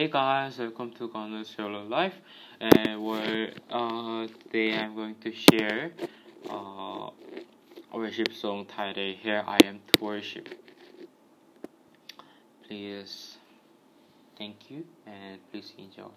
Hey guys, welcome to Ghana Solo Life, and where uh, today I'm going to share uh, a worship song titled "Here I Am to Worship." Please, thank you, and please enjoy.